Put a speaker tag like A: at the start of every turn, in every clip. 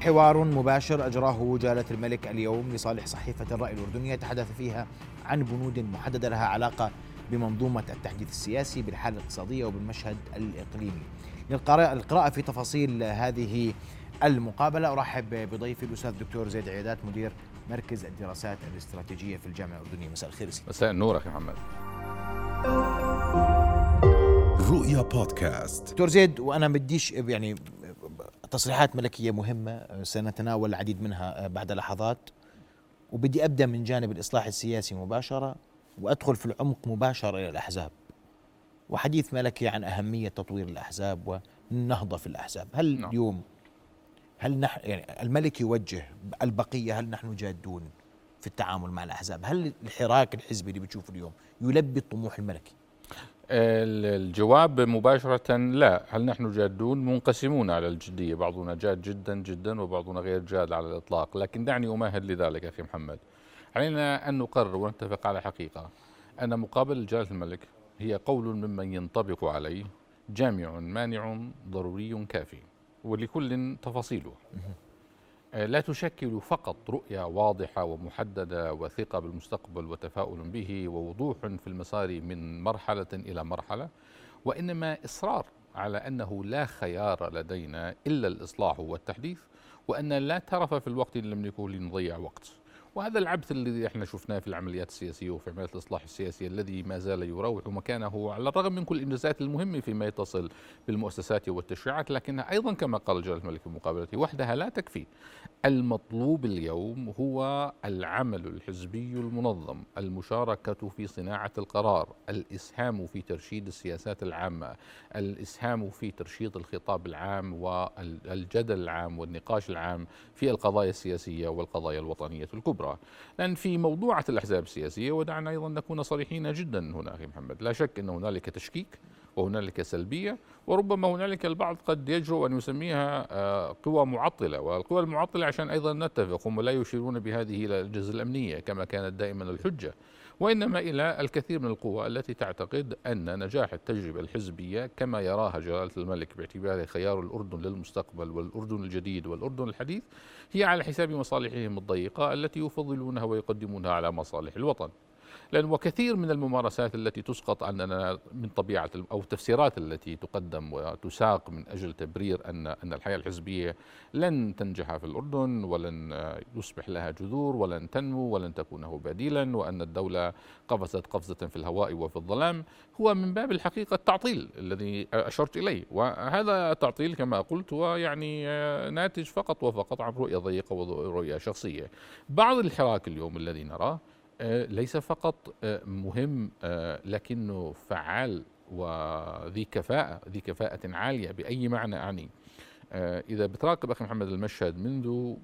A: حوار مباشر أجراه جلالة الملك اليوم لصالح صحيفة الرأي الأردنية تحدث فيها عن بنود محددة لها علاقة بمنظومة التحديث السياسي بالحالة الاقتصادية وبالمشهد الإقليمي. للقراءة في تفاصيل هذه المقابلة أرحب بضيفي الأستاذ الدكتور زيد عيادات مدير مركز الدراسات الاستراتيجية في الجامعة الأردنية. مساء الخير
B: مساء النور أخي محمد.
A: رؤيا بودكاست. دكتور زيد وأنا بديش يعني تصريحات ملكية مهمة سنتناول العديد منها بعد لحظات. وبدي أبدأ من جانب الإصلاح السياسي مباشرة وأدخل في العمق مباشرة إلى الأحزاب. وحديث ملكي عن أهمية تطوير الأحزاب والنهضة في الأحزاب. هل نعم. اليوم هل نحن يعني الملك يوجه البقية هل نحن جادون في التعامل مع الأحزاب؟ هل الحراك الحزبي اللي بتشوفه اليوم يلبي الطموح الملكي؟
B: الجواب مباشرة لا. هل نحن جادون؟ منقسمون على الجدية. بعضنا جاد جدا جدا وبعضنا غير جاد على الإطلاق. لكن دعني أمهد لذلك أخي محمد. علينا أن نقرر ونتفق على حقيقة. أن مقابل جلالة الملك هي قول ممن ينطبق عليه جامع مانع ضروري كافي. ولكل تفاصيله. لا تشكل فقط رؤية واضحة ومحددة وثقة بالمستقبل وتفاؤل به ووضوح في المسار من مرحلة إلى مرحلة وإنما إصرار على أنه لا خيار لدينا إلا الإصلاح والتحديث وأن لا ترف في الوقت اللي نملكه لنضيع وقت. وهذا العبث الذي إحنا شفناه في العمليات السياسية وفي عمليات الإصلاح السياسي الذي ما زال يروح مكانه على الرغم من كل الانجازات المهمه فيما يتصل بالمؤسسات والتشريعات لكنها أيضا كما قال جلالة الملك في مقابلته وحدها لا تكفي. المطلوب اليوم هو العمل الحزبي المنظم المشاركة في صناعة القرار الإسهام في ترشيد السياسات العامة الإسهام في ترشيد الخطاب العام والجدل العام والنقاش العام في القضايا السياسية والقضايا الوطنية الكبرى. لأن في موضوعة الأحزاب السياسية ودعنا أيضا نكون صريحين جدا هنا أخي محمد. لا شك أن هنالك تشكيك وهنالك سلبية وربما هنالك البعض قد يجرؤ أن يسميها آه، قوى معطلة. والقوى المعطلة عشان أيضا نتفق هم لا يشيرون بهذه إلى الأجهزة الأمنية كما كانت دائما الحجة. وإنما إلى الكثير من القوى التي تعتقد أن نجاح التجربة الحزبية كما يراها جلالة الملك باعتباره خيار الأردن للمستقبل والأردن الجديد والأردن الحديث هي على حساب مصالحهم الضيقة التي يفضلونها ويقدمونها على مصالح الوطن. لأن وكثير من الممارسات التي تسقط عننا من طبيعة أو التفسيرات التي تقدم وتساق من أجل تبرير أن أن الحياة الحزبية لن تنجح في الأردن ولن يصبح لها جذور ولن تنمو ولن تكون له بديلا وأن الدولة قفزت قفزة في الهواء وفي الظلام هو من باب الحقيقة التعطيل الذي أشرت إليه. وهذا التعطيل كما قلت هو يعني ناتج فقط وفقط عن رؤية ضيقة ورؤية شخصية. بعض الحراك اليوم الذي نراه ليس فقط آه، مهم آه، لكنه فعال وذي كفاءة ذي كفاءة عالية بأي معنى أعني. آه، إذا بتراقب أخي محمد المشهد منذ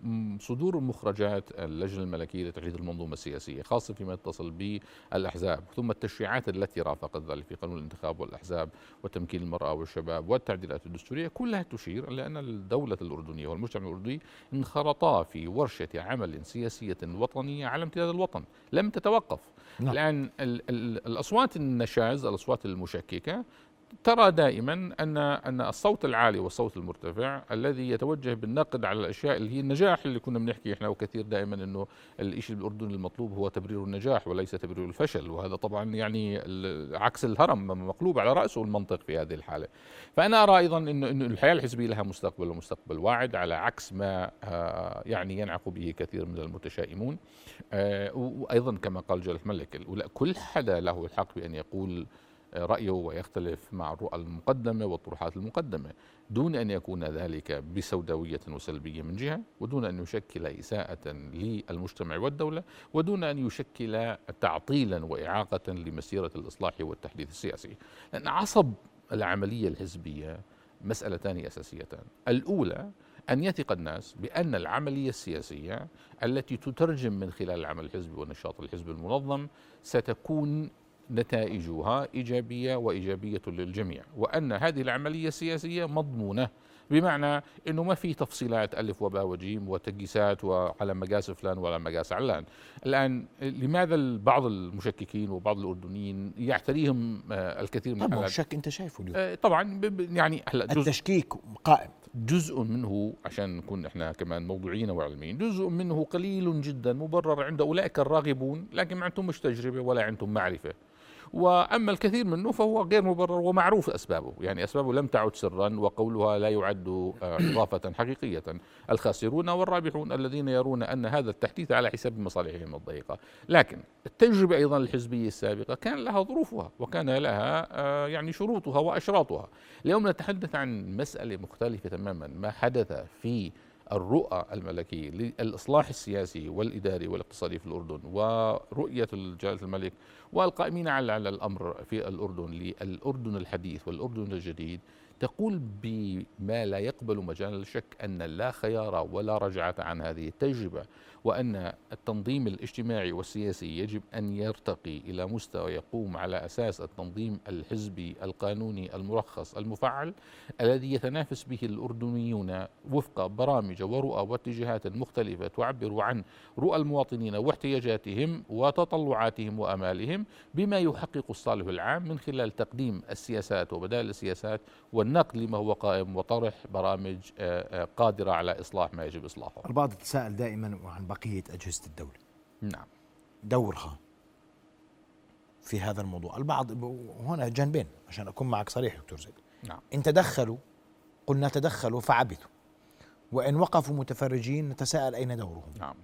B: صدور مخرجات اللجنة الملكية لتحديد المنظومة السياسية خاصة فيما يتصل بالأحزاب ثم التشريعات التي رافقت ذلك في قانون الانتخاب والأحزاب وتمكين المرأة والشباب والتعديلات الدستورية كلها تشير إلى أن الدولة الأردنية والمجتمع الأردني انخرطا في ورشة عمل سياسية وطنية على امتداد الوطن لم تتوقف نعم. الآن الأصوات النشاز الأصوات المشككة ترى دائما ان أن الصوت العالي والصوت المرتفع الذي يتوجه بالنقد على الأشياء اللي هي النجاح اللي كنا بنحكي إحنا وكثير دائما إنه الشيء بالاردن المطلوب هو تبرير النجاح وليس تبرير الفشل وهذا طبعا يعني عكس الهرم مقلوب على رأسه المنطق في هذه الحالة. فأنا أرى أيضا انه انه الحياة الحزبية لها مستقبل ومستقبل واعد على عكس ما آه، يعني ينعق به كثير من المتشائمون. آه، وأيضا كما قال جلاله الملك كل حدا له الحق بأن يقول رأيه ويختلف مع الرؤى المقدمة والطروحات المقدمة دون أن يكون ذلك بسوداوية وسلبية من جهة ودون أن يشكل إساءة للمجتمع والدولة ودون أن يشكل تعطيلا وإعاقة لمسيرة الإصلاح والتحديث السياسي. لأن عصب العملية الحزبية مسألتان أساسيتان. الأولى أن يثق الناس بأن العملية السياسية التي تترجم من خلال العمل الحزبي والنشاط الحزبي المنظم ستكون نتائجها إيجابية وإيجابية للجميع، وأن هذه العملية السياسية مضمونة بمعنى إنه ما في تفصيلات ألف وباء وجيم وتقيسات وعلى مقاس فلان ولا مقاس علان. الآن لماذا بعض المشككين وبعض الأردنيين يعتريهم آه، الكثير من
A: طبعا الشك أنت شايفه اليوم.
B: آه، طبعا يعني
A: هلأ التشكيك قائم.
B: جزء منه عشان نكون إحنا كمان موضوعيين وعلميين جزء منه قليل جدا مبرر عند أولئك الراغبون لكن ما عندهم مش تجربة ولا عندهم معرفة. وأما الكثير منه فهو غير مبرر ومعروف أسبابه، يعني أسبابه لم تعد سرا وقولها لا يعد آه، إضافة حقيقية، الخاسرون والرابحون الذين يرون أن هذا التحديث على حساب مصالحهم الضيقة، لكن التجربة أيضا الحزبية السابقة كان لها ظروفها وكان لها آه، يعني شروطها وأشراطها، اليوم نتحدث عن مسألة مختلفة تماما، ما حدث في الرؤى الملكية للإصلاح السياسي والإداري والاقتصادي في الأردن ورؤية جلالة الملك والقائمين على الأمر في الأردن للأردن الحديث والأردن الجديد تقول بما لا يقبل مجال الشك أن لا خيار ولا رجعة عن هذه التجربة وأن التنظيم الاجتماعي والسياسي يجب أن يرتقي إلى مستوى يقوم على أساس التنظيم الحزبي القانوني المرخص المفعل الذي يتنافس به الأردنيون وفق برامج ورؤى واتجاهات مختلفة تعبر عن رؤى المواطنين واحتياجاتهم وتطلعاتهم وأمالهم بما يحقق الصالح العام من خلال تقديم السياسات وبدائل السياسات والنقد لما هو قائم وطرح برامج قادرة على إصلاح ما يجب إصلاحه.
A: البعض يتساءل دائما عن بقية أجهزة الدولة.
B: نعم.
A: دورها في هذا الموضوع. البعض هنا جانبين عشان أكون معك صريح دكتور زيد.
B: نعم.
A: إن تدخلوا قلنا تدخلوا فعبثوا. وإن وقفوا متفرجين نتساءل أين دورهم.
B: نعم.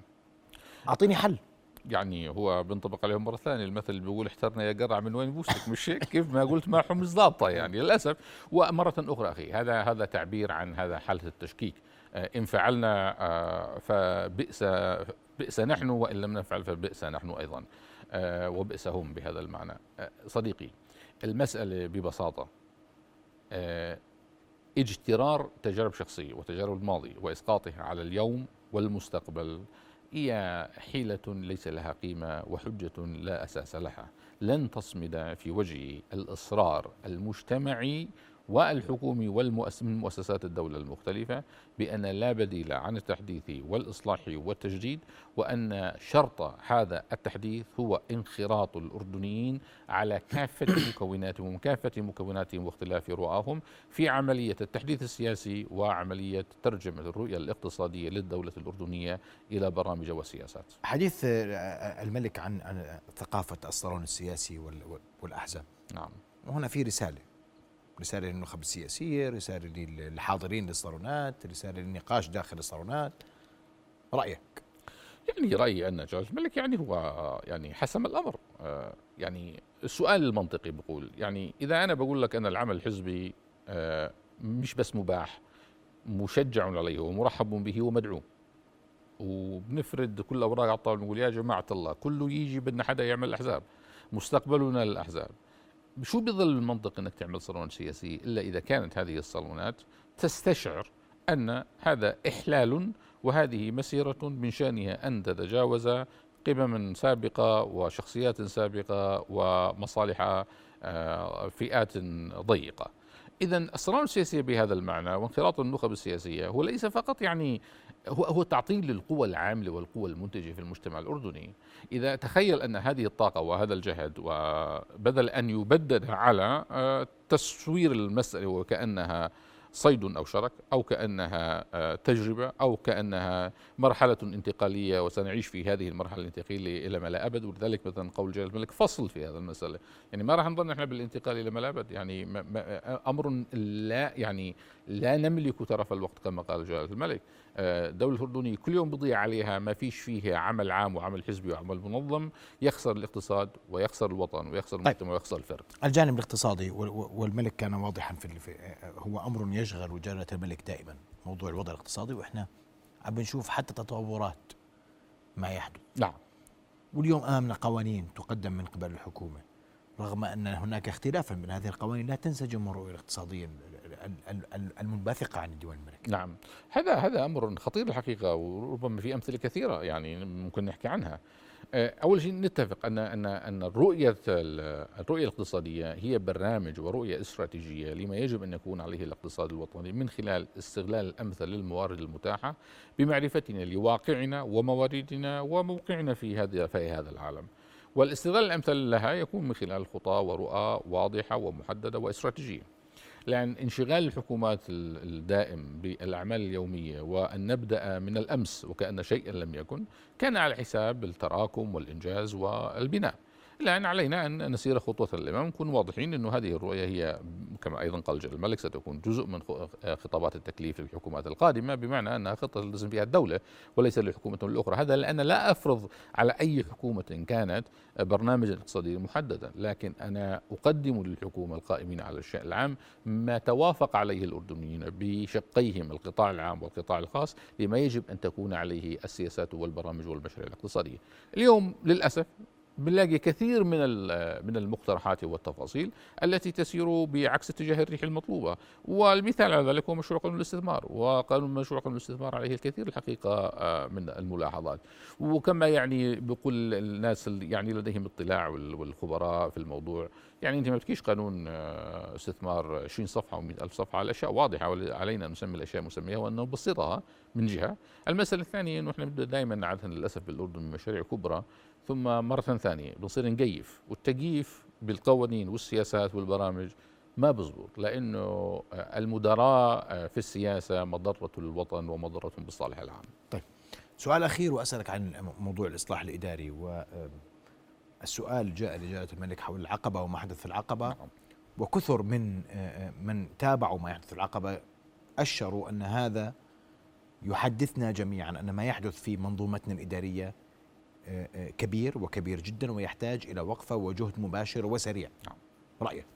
A: أعطيني حل.
B: يعني هو بينطبق عليهم مرة ثانية المثل اللي بيقول احترنا يا قرع من وين بوستك مش هيك؟ كيف ما قلت ما حمص ضابطه يعني للأسف. ومرة أخرى أخي هذا هذا تعبير عن هذا حالة التشكيك. آه، إن فعلنا آه، فبئس بئس نحن وإن لم نفعل فبئس نحن أيضا. آه، وبئس هم بهذا المعنى. صديقي المسألة ببساطة. اجترار تجارب شخصية وتجارب الماضي وإسقاطها على اليوم والمستقبل. هي حيلة ليس لها قيمة وحجة لا أساس لها. لن تصمد في وجه الإصرار المجتمعي والحكومي من مؤسسات الدولة المختلفة بأن لا بديل عن التحديث والإصلاح والتجديد وأن شرط هذا التحديث هو انخراط الأردنيين على كافة مكوناتهم وكافة مكوناتهم واختلاف رؤاهم في عملية التحديث السياسي وعملية ترجمة الرؤية الاقتصادية للدولة الأردنية إلى برامج وسياسات.
A: حديث الملك عن ثقافة الصالون السياسي والأحزاب.
B: نعم.
A: وهنا في رسالة. رسالة للنخب السياسية رسالة للحاضرين للصالونات رسالة للنقاش داخل الصالونات. رأيك؟
B: يعني رأيي أن جورج ملك يعني هو يعني حسم الأمر. آه، يعني السؤال المنطقي بقول يعني إذا أنا بقول لك أن العمل الحزبي آه، مش بس مباح مشجع عليه ومرحب به ومدعوم. وبنفرد كل أوراق على الطاولة نقول يا جماعة الله كله يجي بدنا حدا يعمل أحزاب مستقبلنا للأحزاب. شو بظل المنطق إنك تعمل صالون سياسي إلا إذا كانت هذه الصالونات تستشعر أن هذا إحلال وهذه مسيرة من شأنها أن تتجاوز قمم سابقة وشخصيات سابقة ومصالح آه، فئات ضيقة. اذا الصالون السياسية بهذا المعنى وانخراط النخب السياسية هو ليس فقط يعني هو هو تعطيل للقوى العاملة والقوى المنتجة في المجتمع الأردني، إذا تخيل أن هذه الطاقة وهذا الجهد وبدل أن يبدد على آه، تسوير المسألة وكأنها صيد أو شرك أو كأنها آه، تجربة أو كأنها مرحلة انتقالية وسنعيش في هذه المرحلة الانتقالية إلى ما لا أبد. ولذلك مثلا قول جلال الملك فصل في هذا المسألة. يعني ما راح نظل نحن بالانتقال إلى ما لا أبد. يعني أمر لا يعني لا نملك ترف الوقت كما قال جلالة الملك. الدولة الأردنية كل يوم بضيع عليها ما فيش فيه عمل عام وعمل حزبي وعمل منظم يخسر الاقتصاد ويخسر الوطن ويخسر طيب. المجتمع طيب. ويخسر الفرد
A: الجانب الاقتصادي والملك كان واضحا في هو أمر يشغل جلالة الملك دائما موضوع الوضع الاقتصادي وإحنا عم بنشوف حتى تطورات ما يحدث
B: نعم
A: واليوم أمامنا قوانين تقدم من قبل الحكومة رغم أن هناك اختلافا من هذه القوانين لا تنسجم الرؤية الاقتصادية المنبثقة عن الدول الملكية
B: نعم هذا هذا أمر خطير الحقيقة وربما في أمثلة كثيرة يعني ممكن نحكي عنها آه، أول شيء نتفق أن أن أن الرؤية الرؤية الاقتصادية هي برنامج ورؤية استراتيجية لما يجب أن يكون عليه الاقتصاد الوطني من خلال استغلال الامثل للموارد المتاحة بمعرفتنا لواقعنا ومواردنا وموقعنا في هذا في هذا العالم. والاستغلال الأمثل لها يكون من خلال خطى ورؤى واضحة ومحددة وإستراتيجية. لأن انشغال الحكومات الدائم بالأعمال اليومية وأن نبدأ من الأمس وكأن شيئا لم يكن كان على حساب التراكم والإنجاز والبناء. لأن علينا أن نسير خطوة الأمام نكون واضحين أن هذه الرؤية هي كما أيضا قال الملك ستكون جزء من خطابات التكليف للحكومات القادمة بمعنى أنها خطة تلزم فيها الدولة وليس لحكومة الأخرى هذا لأن لا أفرض على أي حكومة كانت برنامجا اقتصاديا محددا لكن أنا أقدم للحكومة القائمين على الشأن العام ما توافق عليه الأردنيين بشقيهم القطاع العام والقطاع الخاص لما يجب أن تكون عليه السياسات والبرامج والمشاريع الاقتصادية. اليوم للأسف بنلاقي كثير من من المقترحات والتفاصيل التي تسير بعكس اتجاه الريح المطلوبة. والمثال على ذلك هو مشروع قانون الاستثمار وقانون مشروع قانون الاستثمار عليه الكثير الحقيقة آه، من الملاحظات. وكما يعني بقول الناس يعني لديهم اطلاع والخبراء في الموضوع يعني أنت ما بتكيش قانون آه، استثمار 20 صفحة و100 ألف صفحة الاشياء واضحة علينا أن نسمي الأشياء مسميها وان نبسطها من جهة. المسألة الثانية إنه إحنا دائما عاده للأسف بالأردن مشاريع كبرى ثم مرة ثانية بنصير نقيف. والتقييف بالقوانين والسياسات والبرامج ما بزبط لأنه المدراء في السياسة مضرة للوطن ومضرة بالصالح العام
A: طيب سؤال أخير وأسألك عن موضوع الإصلاح الإداري والسؤال جاء لجلالة الملك حول العقبة وما حدث في العقبة. نعم. وكثر من من تابعوا ما يحدث في العقبة أشروا أن هذا يحدثنا جميعا أن ما يحدث في منظومتنا الإدارية كبير وكبير جدا ويحتاج إلى وقفة وجهد مباشر وسريع نعم. رأيك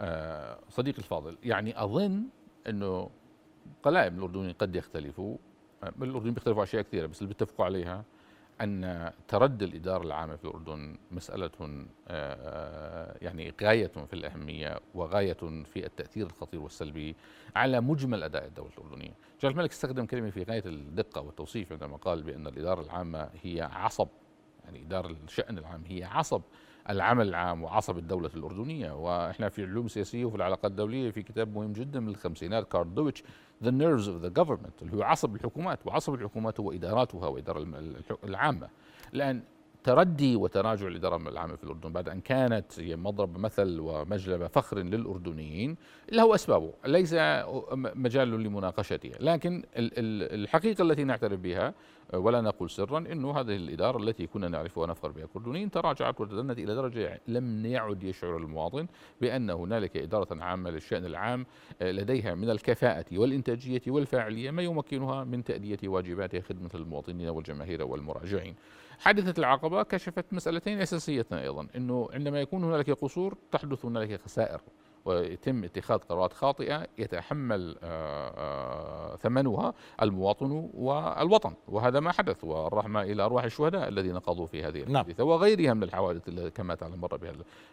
B: آه صديقي الفاضل يعني أظن إنه قلائل الأردنيين قد يختلفوا آه، الأردنيين بيختلفوا أشياء كثيرة بس اللي بيتفقوا عليها أن تردي الإدارة العامة في الأردن مسألة آه، يعني غاية في الأهمية وغاية في التأثير الخطير والسلبي على مجمل أداء الدولة الأردنية. جلال الملك استخدم كلمة في غاية الدقة والتوصيف عندما قال بأن الإدارة العامة هي عصب يعني إدارة الشأن العام هي عصب العمل العام وعصب الدولة الأردنية. وإحنا في العلوم السياسية وفي العلاقات الدولية في كتاب مهم جدا من الخمسينات كاردويتش The Nerves of the Government اللي هو عصب الحكومات وعصب الحكومات هو إداراتها وإدارة العامة. لأن تردي وتراجع الإدارة العامة في الأردن بعد أن كانت مضرب مثل ومجلب فخر للأردنيين له أسبابه. ليس مجال لمناقشتها. لكن الحقيقة التي نعترف بها ولا نقول سرا إنه هذه الإدارة التي كنا نعرفها ونفخر بها كردونيين تراجعت وتدنت إلى درجة لم يعد يشعر المواطن بأن هنالك إدارة عامة للشأن العام لديها من الكفاءة والإنتاجية والفاعلية ما يمكنها من تأدية واجباتها خدمة المواطنين والجماهير والمراجعين. حادثه العقبة كشفت مسألتين اساسيتين أيضا إنه عندما يكون هنالك قصور تحدث هنالك خسائر ويتم اتخاذ قرارات خاطئة يتحمل آه، آه، ثمنها المواطن والوطن. وهذا ما حدث والرحمة إلى أرواح الشهداء الذين قضوا في هذه نعم. الحادثة وغيرها من الحوادث التي كما تعلم مر بها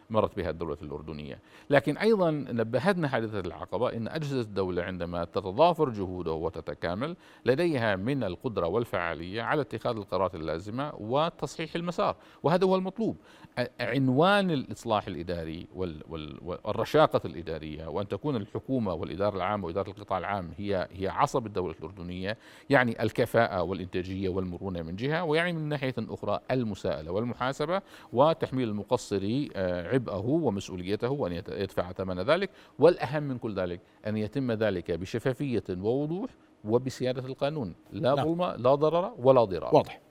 B: مرت بها الدولة الأردنية. لكن أيضا نبهتنا حادثة العقبة أن أجهزة الدولة عندما تتضافر جهودها وتتكامل لديها من القدرة والفعالية على اتخاذ القرارات اللازمة وتصحيح المسار. وهذا هو المطلوب. عنوان الإصلاح الإداري والرشاقة الإدارية وأن تكون الحكومة والإدارة العامة وإدارة القطاع العام هي هي عصب الدولة الأردنية يعني الكفاءة والإنتاجية والمرونة من جهة ويعني من ناحية أخرى المساءلة والمحاسبة وتحميل المقصر آه، عبئه ومسؤوليته وأن يدفع ثمن ذلك والأهم من كل ذلك أن يتم ذلك بشفافية ووضوح وبسيادة القانون لا نعم. ظلم لا ضرر ولا ضرار.
A: واضح.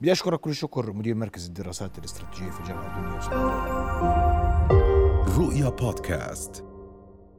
A: بدي أشكرك كل الشكر مدير مركز الدراسات الاستراتيجية في الجامعة الدنيا
C: رؤيا بودكاست